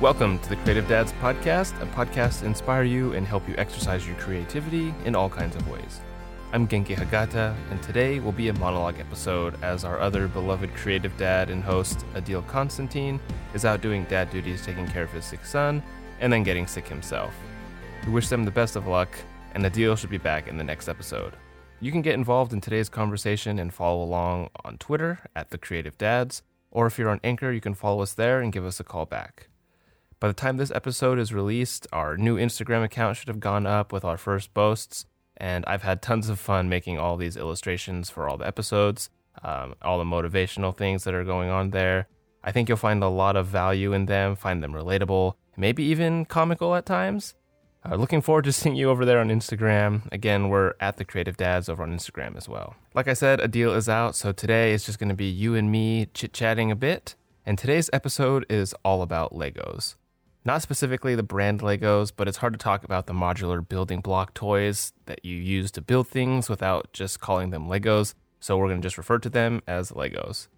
Welcome to the Creative Dads Podcast, a podcast to inspire you and help you exercise your creativity in all kinds of ways. I'm Genki Hagata, and today will be a monologue episode as our other beloved creative dad and host, Adil Constantine, is out doing dad duties taking care of his sick son and then getting sick himself. We wish them the best of luck, and Adil should be back in the next episode. You can get involved in today's conversation and follow along on Twitter at The Creative Dads, or if you're on Anchor, you can follow us there and give us a call back. By the time this episode is released, our new Instagram account should have gone up with our first posts, and I've had tons of fun making all these illustrations for all the episodes, um, all the motivational things that are going on there. I think you'll find a lot of value in them, find them relatable, maybe even comical at times. Uh, looking forward to seeing you over there on Instagram. Again, we're at the Creative Dads over on Instagram as well. Like I said, Adil is out, so today is just going to be you and me chit chatting a bit. And today's episode is all about Legos. Not specifically the brand Legos, but it's hard to talk about the modular building block toys that you use to build things without just calling them Legos, so we're going to just refer to them as Legos.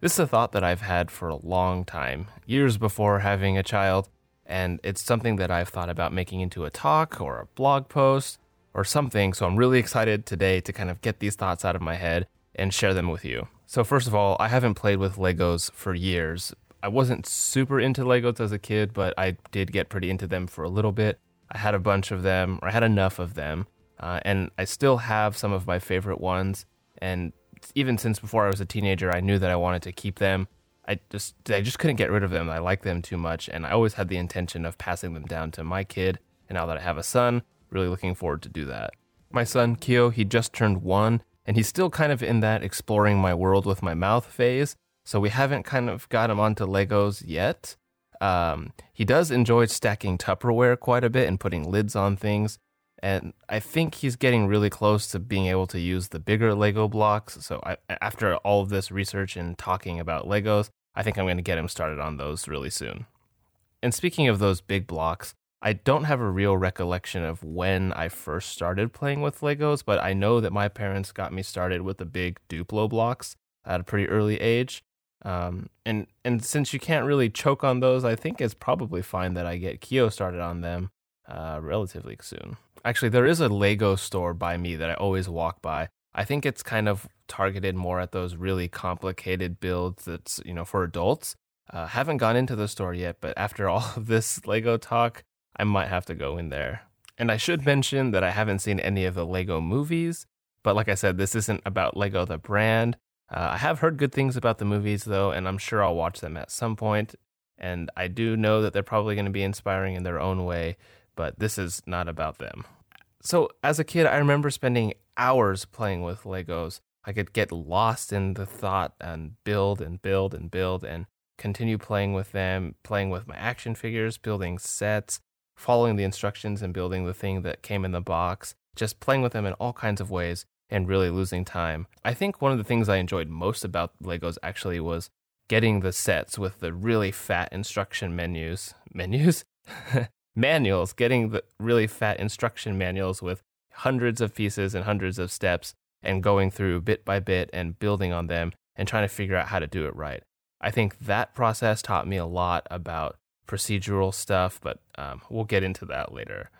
This is a thought that I've had for a long time, years before having a child, and it's something that I've thought about making into a talk or a blog post or something, so I'm really excited today to kind of get these thoughts out of my head and share them with you. So, first of all, I haven't played with Legos for years, I wasn't super into Legos as a kid, but I did get pretty into them for a little bit. I had a bunch of them, or I had enough of them, uh, and I still have some of my favorite ones. And even since before I was a teenager, I knew that I wanted to keep them. I just I just couldn't get rid of them. I like them too much, and I always had the intention of passing them down to my kid. And now that I have a son, really looking forward to do that. My son Kyo, he just turned one, and he's still kind of in that exploring my world with my mouth phase. So we haven't kind of got him onto Legos yet. Um, he does enjoy stacking Tupperware quite a bit and putting lids on things. And I think he's getting really close to being able to use the bigger Lego blocks. So I, after all of this research and talking about Legos, I think I'm going to get him started on those really soon. And speaking of those big blocks, I don't have a real recollection of when I first started playing with Legos, but I know that my parents got me started with the big Duplo blocks at a pretty early age. Um, and and since you can't really choke on those, I think it's probably fine that I get Kyo started on them uh, relatively soon. Actually, there is a Lego store by me that I always walk by. I think it's kind of targeted more at those really complicated builds that's you know for adults. Uh, haven't gone into the store yet, but after all of this Lego talk, I might have to go in there. And I should mention that I haven't seen any of the Lego movies, but like I said, this isn't about Lego the brand. Uh, I have heard good things about the movies, though, and I'm sure I'll watch them at some point. And I do know that they're probably going to be inspiring in their own way, but this is not about them. So, as a kid, I remember spending hours playing with Legos. I could get lost in the thought and build and build and build and continue playing with them, playing with my action figures, building sets, following the instructions and building the thing that came in the box, just playing with them in all kinds of ways and really losing time. I think one of the things I enjoyed most about Legos actually was getting the sets with the really fat instruction menus. Menus? manuals, getting the really fat instruction manuals with hundreds of pieces and hundreds of steps and going through bit by bit and building on them and trying to figure out how to do it right. I think that process taught me a lot about procedural stuff, but um, we'll get into that later.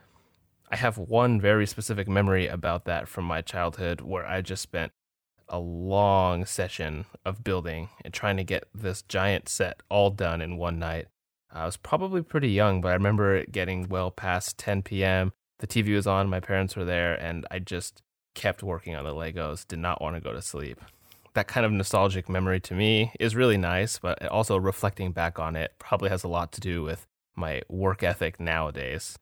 I have one very specific memory about that from my childhood where I just spent a long session of building and trying to get this giant set all done in one night. I was probably pretty young, but I remember it getting well past 10 p.m. The TV was on, my parents were there, and I just kept working on the Legos, did not want to go to sleep. That kind of nostalgic memory to me is really nice, but also reflecting back on it probably has a lot to do with my work ethic nowadays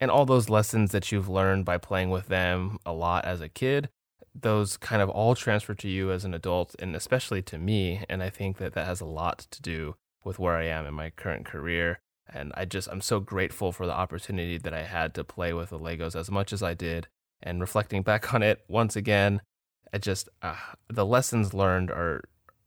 and all those lessons that you've learned by playing with them a lot as a kid those kind of all transfer to you as an adult and especially to me and i think that that has a lot to do with where i am in my current career and i just i'm so grateful for the opportunity that i had to play with the legos as much as i did and reflecting back on it once again i just uh, the lessons learned are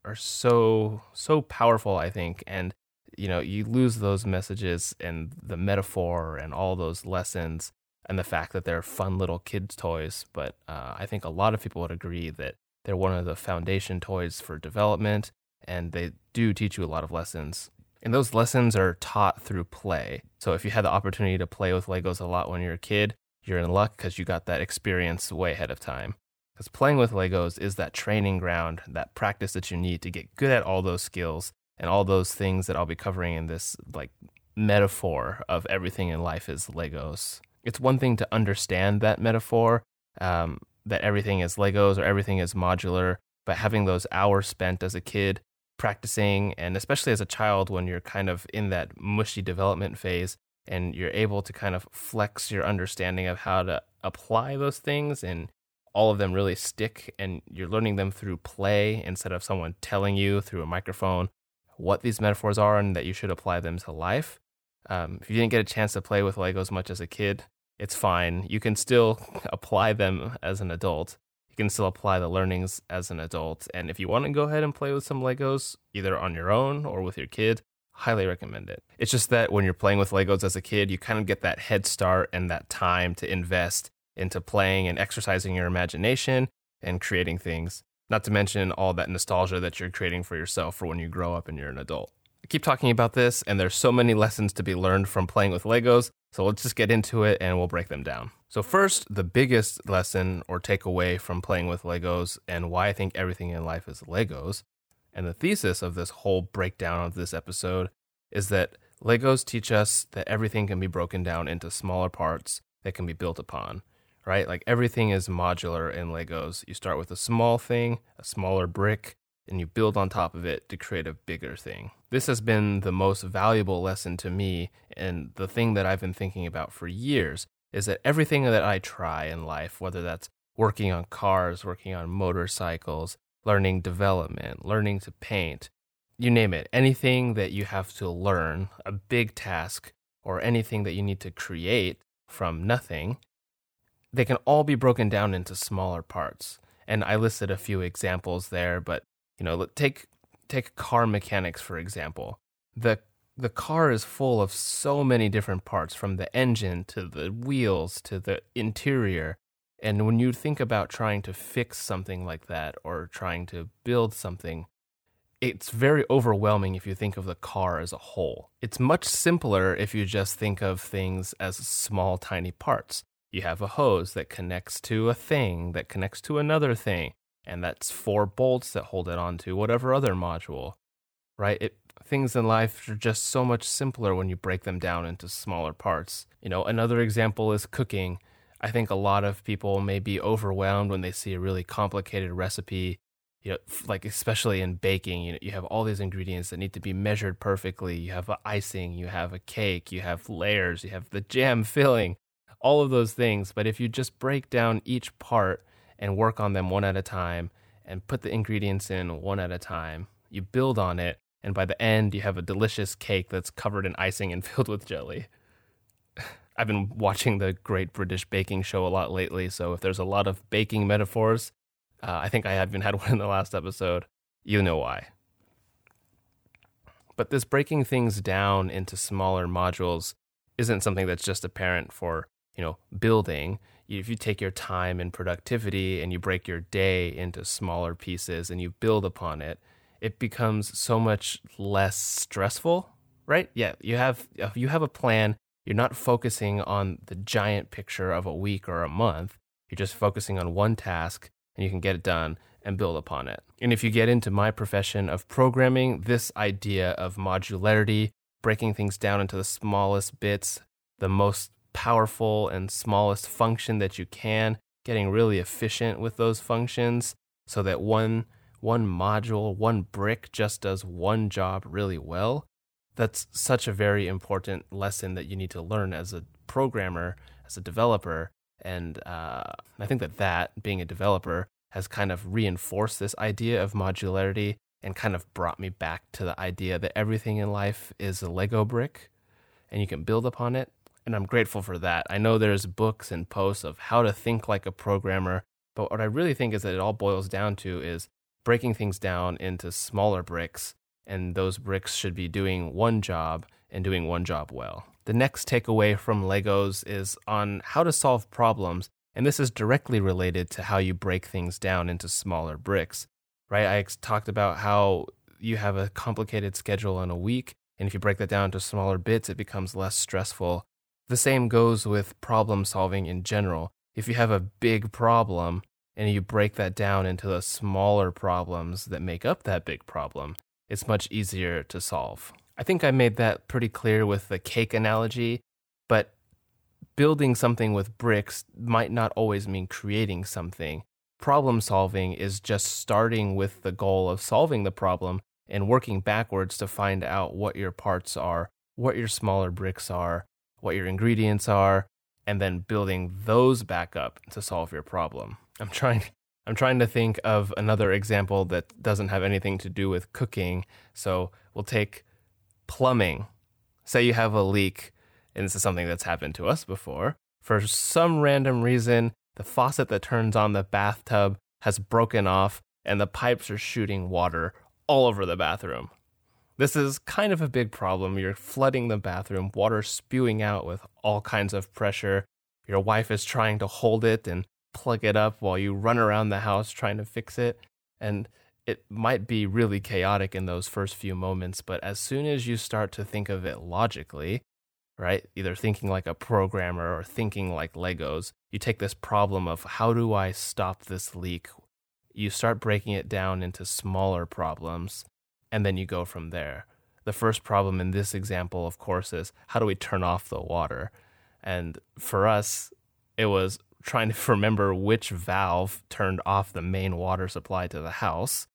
are so so powerful i think and you know, you lose those messages and the metaphor and all those lessons and the fact that they're fun little kids' toys. But uh, I think a lot of people would agree that they're one of the foundation toys for development and they do teach you a lot of lessons. And those lessons are taught through play. So if you had the opportunity to play with Legos a lot when you're a kid, you're in luck because you got that experience way ahead of time. Because playing with Legos is that training ground, that practice that you need to get good at all those skills and all those things that I'll be covering in this like metaphor of everything in life is Legos. It's one thing to understand that metaphor, um, that everything is Legos or everything is modular, but having those hours spent as a kid practicing, and especially as a child when you're kind of in that mushy development phase and you're able to kind of flex your understanding of how to apply those things and all of them really stick and you're learning them through play instead of someone telling you through a microphone what these metaphors are and that you should apply them to life. Um, if you didn't get a chance to play with Legos much as a kid, it's fine. You can still apply them as an adult. You can still apply the learnings as an adult. And if you want to go ahead and play with some Legos, either on your own or with your kid, highly recommend it. It's just that when you're playing with Legos as a kid, you kind of get that head start and that time to invest into playing and exercising your imagination and creating things. Not to mention all that nostalgia that you're creating for yourself for when you grow up and you're an adult. I keep talking about this, and there's so many lessons to be learned from playing with Legos. So let's just get into it and we'll break them down. So, first, the biggest lesson or takeaway from playing with Legos and why I think everything in life is Legos, and the thesis of this whole breakdown of this episode is that Legos teach us that everything can be broken down into smaller parts that can be built upon right? Like everything is modular in Legos. You start with a small thing, a smaller brick, and you build on top of it to create a bigger thing. This has been the most valuable lesson to me, and the thing that I've been thinking about for years is that everything that I try in life, whether that's working on cars, working on motorcycles, learning development, learning to paint, you name it, anything that you have to learn, a big task, or anything that you need to create from nothing, they can all be broken down into smaller parts. And I listed a few examples there, but you know, take take car mechanics for example. The the car is full of so many different parts from the engine to the wheels to the interior. And when you think about trying to fix something like that or trying to build something, it's very overwhelming if you think of the car as a whole. It's much simpler if you just think of things as small, tiny parts you have a hose that connects to a thing that connects to another thing, and that's four bolts that hold it onto whatever other module, right? It, things in life are just so much simpler when you break them down into smaller parts. You know, another example is cooking. I think a lot of people may be overwhelmed when they see a really complicated recipe. You know, like especially in baking, you know, you have all these ingredients that need to be measured perfectly. You have icing, you have a cake, you have layers, you have the jam filling all of those things. But if you just break down each part and work on them one at a time and put the ingredients in one at a time, you build on it. And by the end, you have a delicious cake that's covered in icing and filled with jelly. I've been watching the Great British Baking Show a lot lately, so if there's a lot of baking metaphors, uh, I think I even had one in the last episode. You know why. But this breaking things down into smaller modules isn't something that's just apparent for you know, building, if you take your time and productivity and you break your day into smaller pieces and you build upon it, it becomes so much less stressful, right? Yeah, you have you have a plan. You're not focusing on the giant picture of a week or a month. You're just focusing on one task and you can get it done and build upon it. And if you get into my profession of programming, this idea of modularity, breaking things down into the smallest bits, the most powerful and smallest function that you can, getting really efficient with those functions so that one one module, one brick just does one job really well. That's such a very important lesson that you need to learn as a programmer, as a developer. And uh, I think that that, being a developer, has kind of reinforced this idea of modularity and kind of brought me back to the idea that everything in life is a Lego brick and you can build upon it and I'm grateful for that. I know there's books and posts of how to think like a programmer, but what I really think is that it all boils down to is breaking things down into smaller bricks, and those bricks should be doing one job and doing one job well. The next takeaway from Legos is on how to solve problems, and this is directly related to how you break things down into smaller bricks, right? I talked about how you have a complicated schedule in a week And if you break that down into smaller bits, it becomes less stressful. The same goes with problem solving in general. If you have a big problem and you break that down into the smaller problems that make up that big problem, it's much easier to solve. I think I made that pretty clear with the cake analogy, but building something with bricks might not always mean creating something. Problem solving is just starting with the goal of solving the problem and working backwards to find out what your parts are, what your smaller bricks are, what your ingredients are, and then building those back up to solve your problem. I'm trying I'm trying to think of another example that doesn't have anything to do with cooking. So we'll take plumbing. Say you have a leak, and this is something that's happened to us before. For some random reason, the faucet that turns on the bathtub has broken off, and the pipes are shooting water all over the bathroom. This is kind of a big problem. You're flooding the bathroom, water spewing out with all kinds of pressure. Your wife is trying to hold it and plug it up while you run around the house trying to fix it. And it might be really chaotic in those first few moments, but as soon as you start to think of it logically, right, either thinking like a programmer or thinking like Legos, you take this problem of how do I stop this leak? you start breaking it down into smaller problems, and then you go from there. The first problem in this example, of course, is how do we turn off the water? And for us, it was trying to remember which valve turned off the main water supply to the house.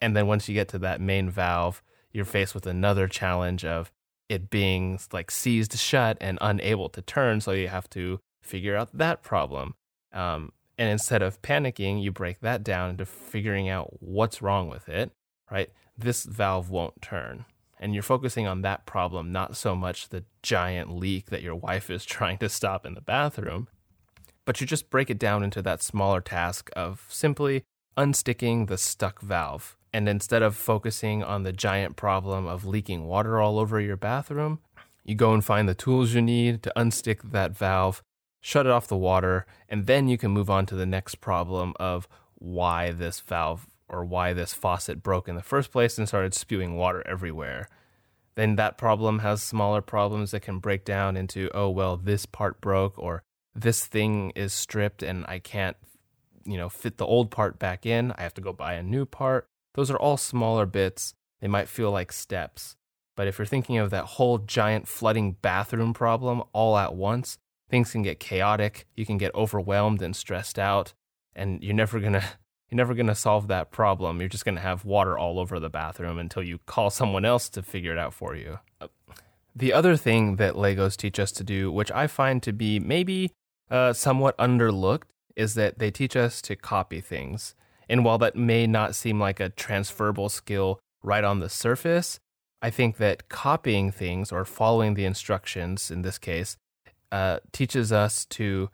And then once you get to that main valve, you're faced with another challenge of it being like seized shut and unable to turn. So you have to figure out that problem. Um, and instead of panicking, you break that down into figuring out what's wrong with it, right? This valve won't turn. And you're focusing on that problem, not so much the giant leak that your wife is trying to stop in the bathroom. But you just break it down into that smaller task of simply unsticking the stuck valve. And instead of focusing on the giant problem of leaking water all over your bathroom, you go and find the tools you need to unstick that valve shut it off the water, and then you can move on to the next problem of why this valve or why this faucet broke in the first place and started spewing water everywhere. Then that problem has smaller problems that can break down into, oh, well, this part broke, or this thing is stripped and I can't, you know, fit the old part back in. I have to go buy a new part. Those are all smaller bits. They might feel like steps. But if you're thinking of that whole giant flooding bathroom problem all at once, things can get chaotic. You can get overwhelmed and stressed out, and you're never gonna you're never gonna solve that problem. You're just gonna have water all over the bathroom until you call someone else to figure it out for you. The other thing that Legos teach us to do, which I find to be maybe uh, somewhat underlooked, is that they teach us to copy things. And while that may not seem like a transferable skill right on the surface, I think that copying things or following the instructions in this case uh, teaches us to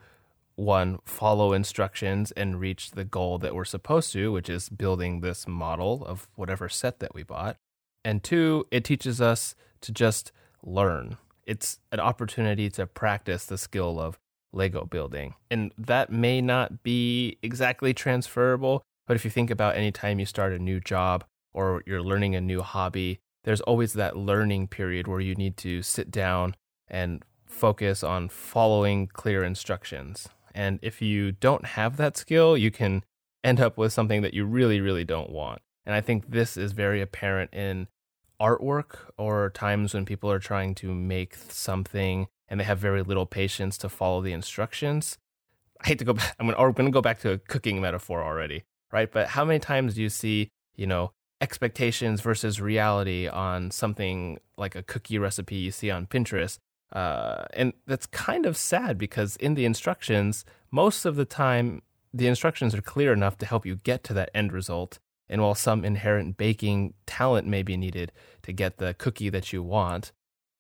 one follow instructions and reach the goal that we're supposed to, which is building this model of whatever set that we bought. And two, it teaches us to just learn. It's an opportunity to practice the skill of Lego building. And that may not be exactly transferable, but if you think about any time you start a new job or you're learning a new hobby, there's always that learning period where you need to sit down and focus on following clear instructions. And if you don't have that skill, you can end up with something that you really, really don't want. And I think this is very apparent in artwork or times when people are trying to make something and they have very little patience to follow the instructions. I hate to go back, I'm going to go back to a cooking metaphor already, right? But how many times do you see, you know, expectations versus reality on something like a cookie recipe you see on Pinterest? Uh, and that's kind of sad because in the instructions, most of the time, the instructions are clear enough to help you get to that end result. And while some inherent baking talent may be needed to get the cookie that you want,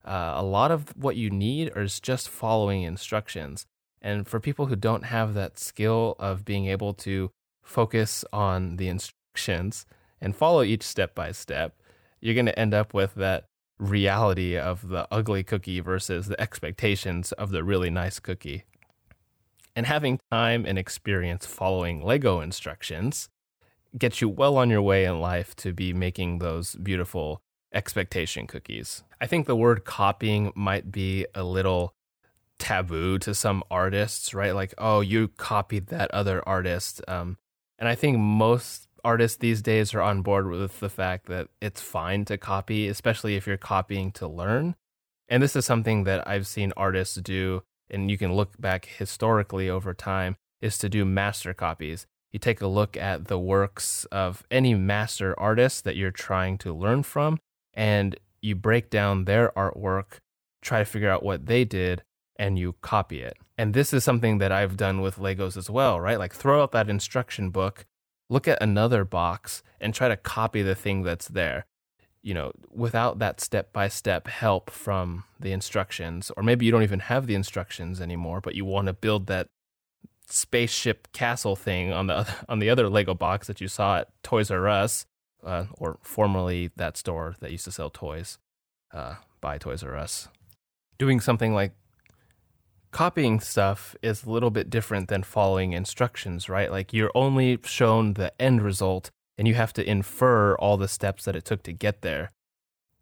uh, a lot of what you need is just following instructions. And for people who don't have that skill of being able to focus on the instructions and follow each step by step, you're going to end up with that reality of the ugly cookie versus the expectations of the really nice cookie. And having time and experience following Lego instructions gets you well on your way in life to be making those beautiful expectation cookies. I think the word copying might be a little taboo to some artists, right? Like, oh, you copied that other artist. Um, and I think most artists these days are on board with the fact that it's fine to copy, especially if you're copying to learn. And this is something that I've seen artists do, and you can look back historically over time, is to do master copies. You take a look at the works of any master artist that you're trying to learn from, and you break down their artwork, try to figure out what they did, and you copy it. And this is something that I've done with Legos as well, right? Like throw out that instruction book, look at another box, and try to copy the thing that's there you know, without that step by step help from the instructions, or maybe you don't even have the instructions anymore, but you want to build that spaceship castle thing on the other, on the other Lego box that you saw at Toys R Us, uh, or formerly that store that used to sell toys uh, by Toys R Us. Doing something like copying stuff is a little bit different than following instructions, right? Like you're only shown the end result and you have to infer all the steps that it took to get there.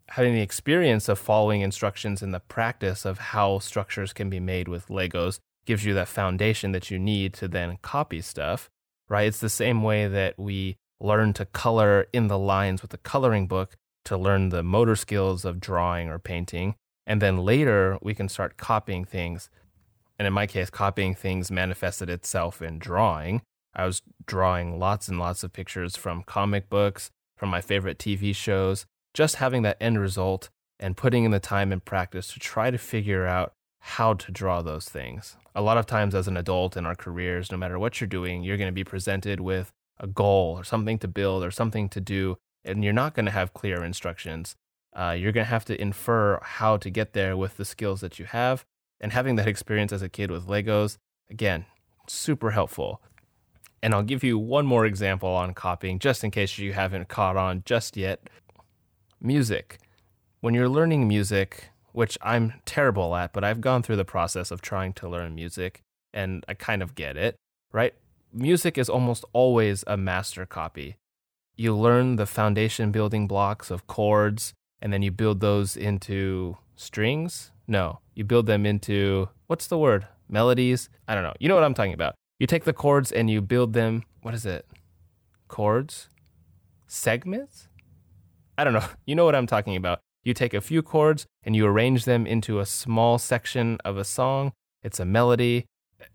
Having the experience of following instructions and the practice of how structures can be made with Legos gives you that foundation that you need to then copy stuff, right? It's the same way that we learn to color in the lines with the coloring book to learn the motor skills of drawing or painting. And then later we can start copying things. And in my case, copying things manifested itself in drawing. I was drawing lots and lots of pictures from comic books, from my favorite TV shows, just having that end result and putting in the time and practice to try to figure out how to draw those things. A lot of times, as an adult in our careers, no matter what you're doing, you're going to be presented with a goal or something to build or something to do, and you're not going to have clear instructions. Uh, you're going to have to infer how to get there with the skills that you have. And having that experience as a kid with Legos, again, super helpful. And I'll give you one more example on copying, just in case you haven't caught on just yet. Music. When you're learning music, which I'm terrible at, but I've gone through the process of trying to learn music and I kind of get it, right? Music is almost always a master copy. You learn the foundation building blocks of chords and then you build those into strings. No, you build them into what's the word? Melodies? I don't know. You know what I'm talking about you take the chords and you build them. What is it? Chords? Segments? I don't know. You know what I'm talking about. You take a few chords and you arrange them into a small section of a song. It's a melody.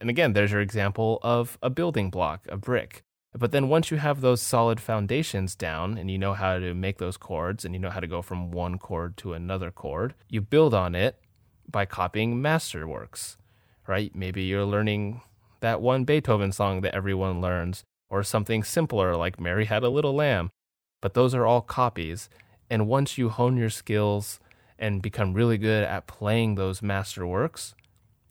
And again, there's your example of a building block, a brick. But then once you have those solid foundations down and you know how to make those chords and you know how to go from one chord to another chord, you build on it by copying masterworks, right? Maybe you're learning that one Beethoven song that everyone learns, or something simpler like Mary Had a Little Lamb. But those are all copies. And once you hone your skills and become really good at playing those master works,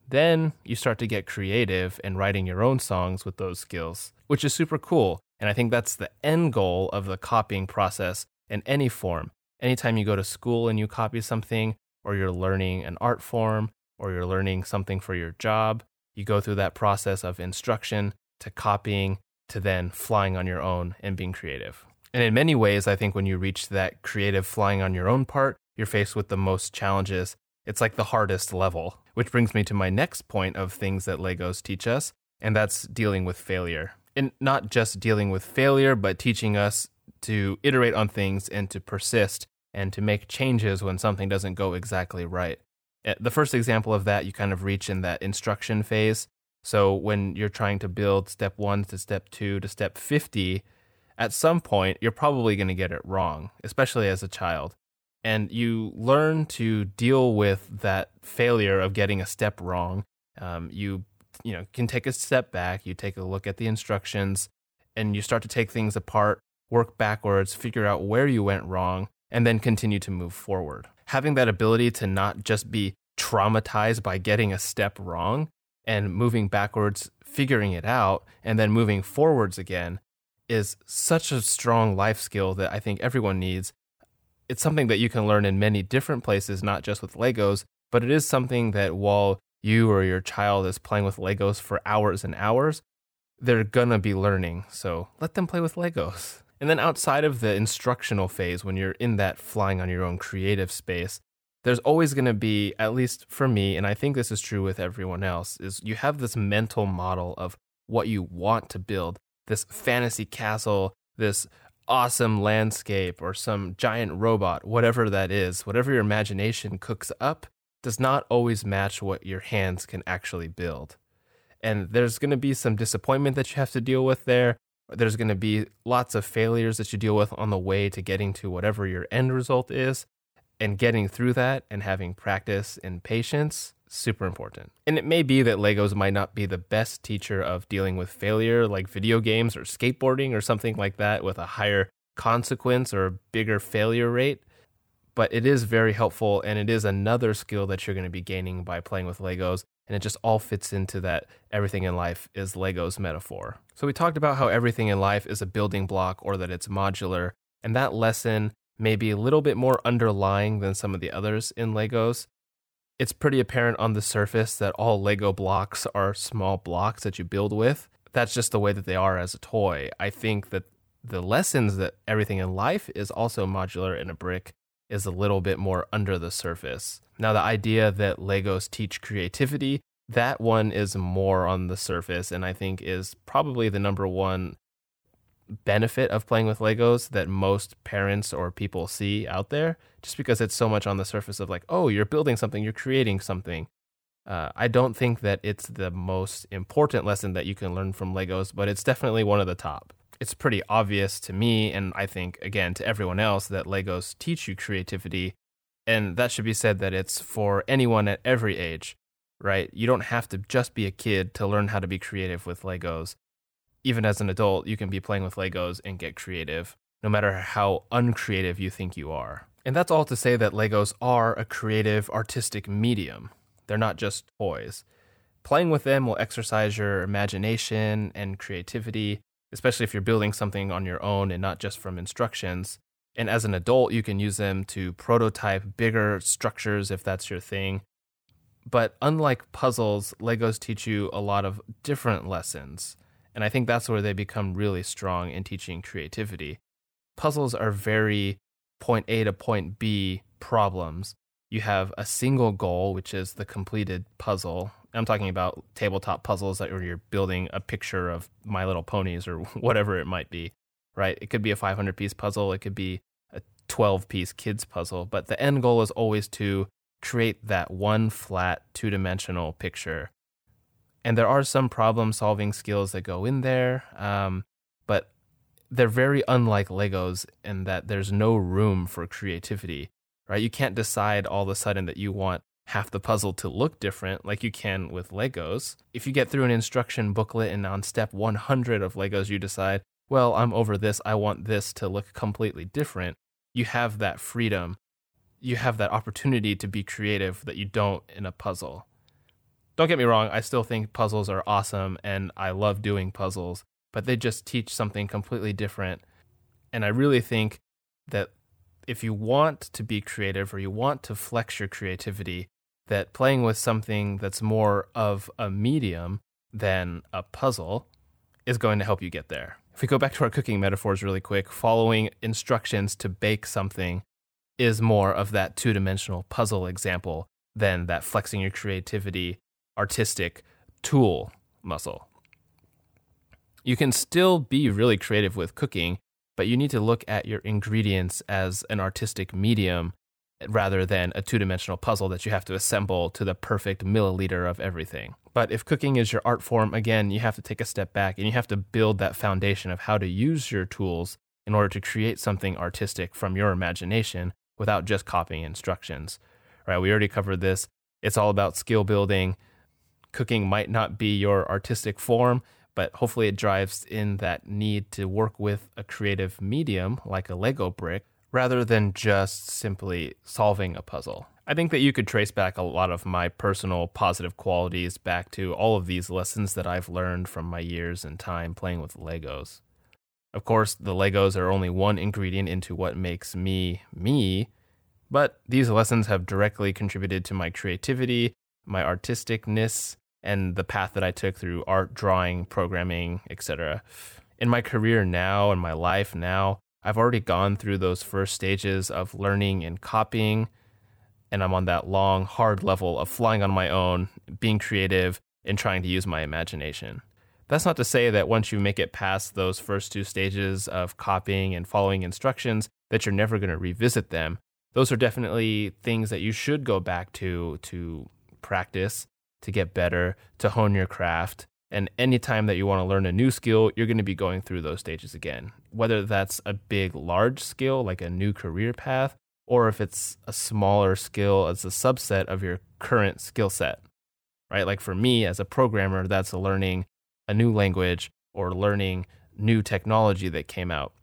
then you start to get creative and writing your own songs with those skills, which is super cool. And I think that's the end goal of the copying process in any form. Anytime you go to school and you copy something, or you're learning an art form, or you're learning something for your job, you go through that process of instruction to copying to then flying on your own and being creative. And in many ways, I think when you reach that creative flying on your own part, you're faced with the most challenges. It's like the hardest level, which brings me to my next point of things that Legos teach us, and that's dealing with failure. And not just dealing with failure, but teaching us to iterate on things and to persist and to make changes when something doesn't go exactly right. Uh, the first example of that you kind of reach in that instruction phase. So when you're trying to build step one to step two to step 50, at some point you're probably going to get it wrong, especially as a child. And you learn to deal with that failure of getting a step wrong. Um, you you know can take a step back, you take a look at the instructions, and you start to take things apart, work backwards, figure out where you went wrong, and then continue to move forward having that ability to not just be traumatized by getting a step wrong and moving backwards, figuring it out, and then moving forwards again is such a strong life skill that I think everyone needs. It's something that you can learn in many different places, not just with Legos, but it is something that while you or your child is playing with Legos for hours and hours, they're gonna be learning. So let them play with Legos. And then outside of the instructional phase, when you're in that flying on your own creative space, there's always going to be, at least for me, and I think this is true with everyone else, is you have this mental model of what you want to build this fantasy castle, this awesome landscape, or some giant robot, whatever that is, whatever your imagination cooks up, does not always match what your hands can actually build. And there's going to be some disappointment that you have to deal with there. There's going to be lots of failures that you deal with on the way to getting to whatever your end result is. And getting through that and having practice and patience, super important. And it may be that Legos might not be the best teacher of dealing with failure, like video games or skateboarding or something like that, with a higher consequence or bigger failure rate. But it is very helpful, and it is another skill that you're going to be gaining by playing with Legos. And it just all fits into that everything in life is Legos metaphor. So, we talked about how everything in life is a building block or that it's modular. And that lesson may be a little bit more underlying than some of the others in Legos. It's pretty apparent on the surface that all Lego blocks are small blocks that you build with. That's just the way that they are as a toy. I think that the lessons that everything in life is also modular in a brick is a little bit more under the surface. Now, the idea that Legos teach creativity, that one is more on the surface, and I think is probably the number one benefit of playing with Legos that most parents or people see out there, just because it's so much on the surface of like, oh, you're building something, you're creating something. Uh, I don't think that it's the most important lesson that you can learn from Legos, but it's definitely one of the top. It's pretty obvious to me, and I think, again, to everyone else, that Legos teach you creativity. And that should be said that it's for anyone at every age, right? You don't have to just be a kid to learn how to be creative with Legos even as an adult, you can be playing with Legos and get creative, no matter how uncreative you think you are. And that's all to say that Legos are a creative, artistic medium. They're not just toys. Playing with them will exercise your imagination and creativity, especially if you're building something on your own and not just from instructions. And as an adult, you can use them to prototype bigger structures if that's your thing. But unlike puzzles, Legos teach you a lot of different lessons. And I think that's where they become really strong in teaching creativity. Puzzles are very point A to point B problems. You have a single goal, which is the completed puzzle. I'm talking about tabletop puzzles that where you're building a picture of My Little Ponies or whatever it might be, right? It could be a 500 piece puzzle, it could be a 12 piece kids puzzle, but the end goal is always to create that one flat two dimensional picture and there are some problem solving skills that go in there, um, but they're very unlike Legos in that there's no room for creativity, right? You can't decide all of a sudden that you want half the puzzle to look different like you can with Legos. If you get through an instruction booklet and on step 100 of Legos you decide, well, I'm over this, I want this to look completely different, you have that freedom. You have that opportunity to be creative that you don't in a puzzle don't get me wrong, I still think puzzles are awesome and I love doing puzzles, but they just teach something completely different. And I really think that if you want to be creative or you want to flex your creativity, that playing with something that's more of a medium than a puzzle is going to help you get there. If we go back to our cooking metaphors really quick, following instructions to bake something is more of that two dimensional puzzle example than that flexing your creativity artistic tool muscle. You can still be really creative with cooking, but you need to look at your ingredients as an artistic medium rather than a two dimensional puzzle that you have to assemble to the perfect milliliter of everything. But if cooking is your art form, again, you have to take a step back and you have to build that foundation of how to use your tools in order to create something artistic from your imagination without just copying instructions. Right? We already covered this. It's all about skill building cooking might not be your artistic form, but hopefully it drives in that need to work with a creative medium like a Lego brick rather than just simply solving a puzzle. I think that you could trace back a lot of my personal positive qualities back to all of these lessons that I've learned from my years and time playing with Legos. Of course, the Legos are only one ingredient into what makes me me, but these lessons have directly contributed to my creativity, my artisticness, and the path that I took through art, drawing, programming, etc. In my career now, in my life now, I've already gone through those first stages of learning and copying, and I'm on that long, hard level of flying on my own, being creative, and trying to use my imagination. That's not to say that once you make it past those first two stages of copying and following instructions, that you're never going to revisit them. Those are definitely things that you should go back to to practice, to get better, to hone your craft. And anytime that you want to learn a new skill, you're going to be going through those stages again. Whether that's a big, large skill like a new career path, or if it's a smaller skill as a subset of your current skill set, right? Like for me as a programmer, that's learning a new language or learning new technology that came out.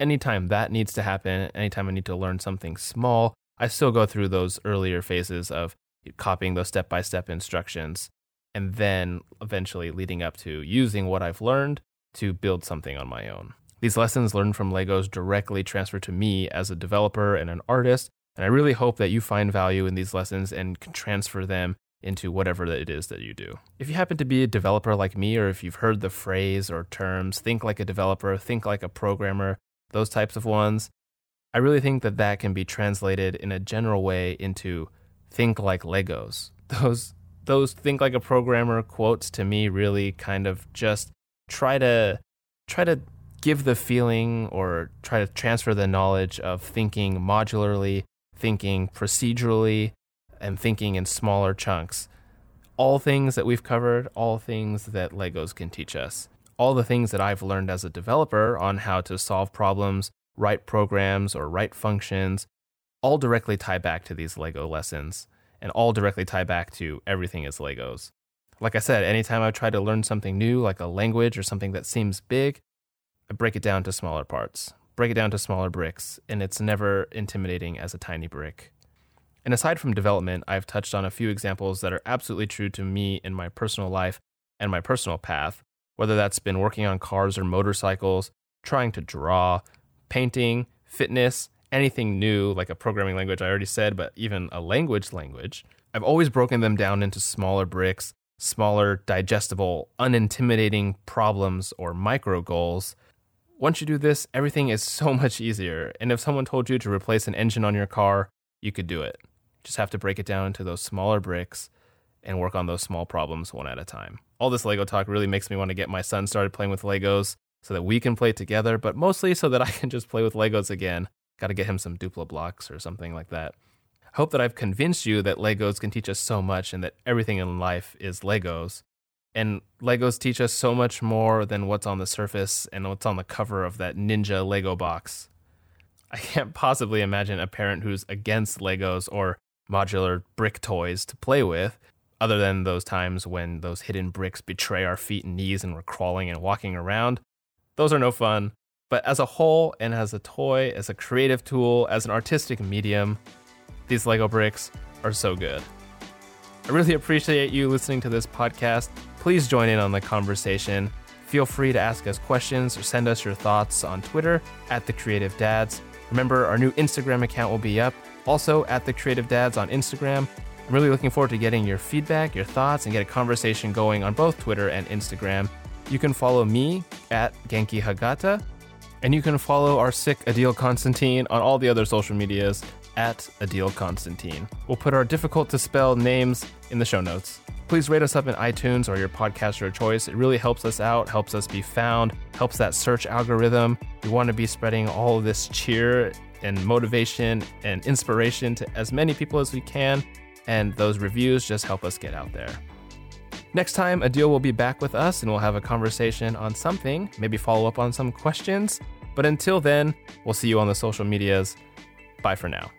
Anytime that needs to happen, anytime I need to learn something small, I still go through those earlier phases of copying those step by step instructions and then eventually leading up to using what I've learned to build something on my own. These lessons learned from Legos directly transfer to me as a developer and an artist, and I really hope that you find value in these lessons and can transfer them into whatever it is that you do. If you happen to be a developer like me, or if you've heard the phrase or terms, think like a developer, think like a programmer, those types of ones, I really think that that can be translated in a general way into think like Legos. Those those think like a programmer quotes to me really kind of just try to try to give the feeling or try to transfer the knowledge of thinking modularly, thinking procedurally, and thinking in smaller chunks. All things that we've covered, all things that Legos can teach us. All the things that I've learned as a developer on how to solve problems, write programs, or write functions, all directly tie back to these Lego lessons and all directly tie back to everything is Legos. Like I said, anytime I try to learn something new, like a language or something that seems big, I break it down to smaller parts, break it down to smaller bricks, and it's never intimidating as a tiny brick. And aside from development, I've touched on a few examples that are absolutely true to me in my personal life and my personal path, whether that's been working on cars or motorcycles, trying to draw, painting, fitness, anything new, like a programming language, I already said, but even a language language. I've always broken them down into smaller bricks, smaller, digestible, unintimidating problems or micro goals. Once you do this, everything is so much easier. And if someone told you to replace an engine on your car, you could do it. Just have to break it down into those smaller bricks and work on those small problems one at a time. All this Lego talk really makes me want to get my son started playing with Legos so that we can play together, but mostly so that I can just play with Legos again. Got to get him some Duplo blocks or something like that. I Hope that I've convinced you that Legos can teach us so much and that everything in life is Legos. And Legos teach us so much more than what's on the surface and what's on the cover of that Ninja Lego box. I can't possibly imagine a parent who's against Legos or modular brick toys to play with, other than those times when those hidden bricks betray our feet and knees and we're crawling and walking around. Those are no fun. But as a whole, and as a toy, as a creative tool, as an artistic medium, these Lego bricks are so good. I really appreciate you listening to this podcast. Please join in on the conversation. Feel free to ask us questions or send us your thoughts on Twitter at The Creative Dads. Remember, our new Instagram account will be up also at The Creative Dads on Instagram. I'm really looking forward to getting your feedback, your thoughts, and get a conversation going on both Twitter and Instagram. You can follow me at Genki Hagata, and you can follow our sick Adil Constantine on all the other social medias at Adil Constantine. We'll put our difficult to spell names in the show notes. Please rate us up in iTunes or your podcaster of choice. It really helps us out, helps us be found, helps that search algorithm. We want to be spreading all this cheer and motivation and inspiration to as many people as we can. And those reviews just help us get out there. Next time, Adil will be back with us and we'll have a conversation on something, maybe follow up on some questions. But until then, we'll see you on the social medias. Bye for now.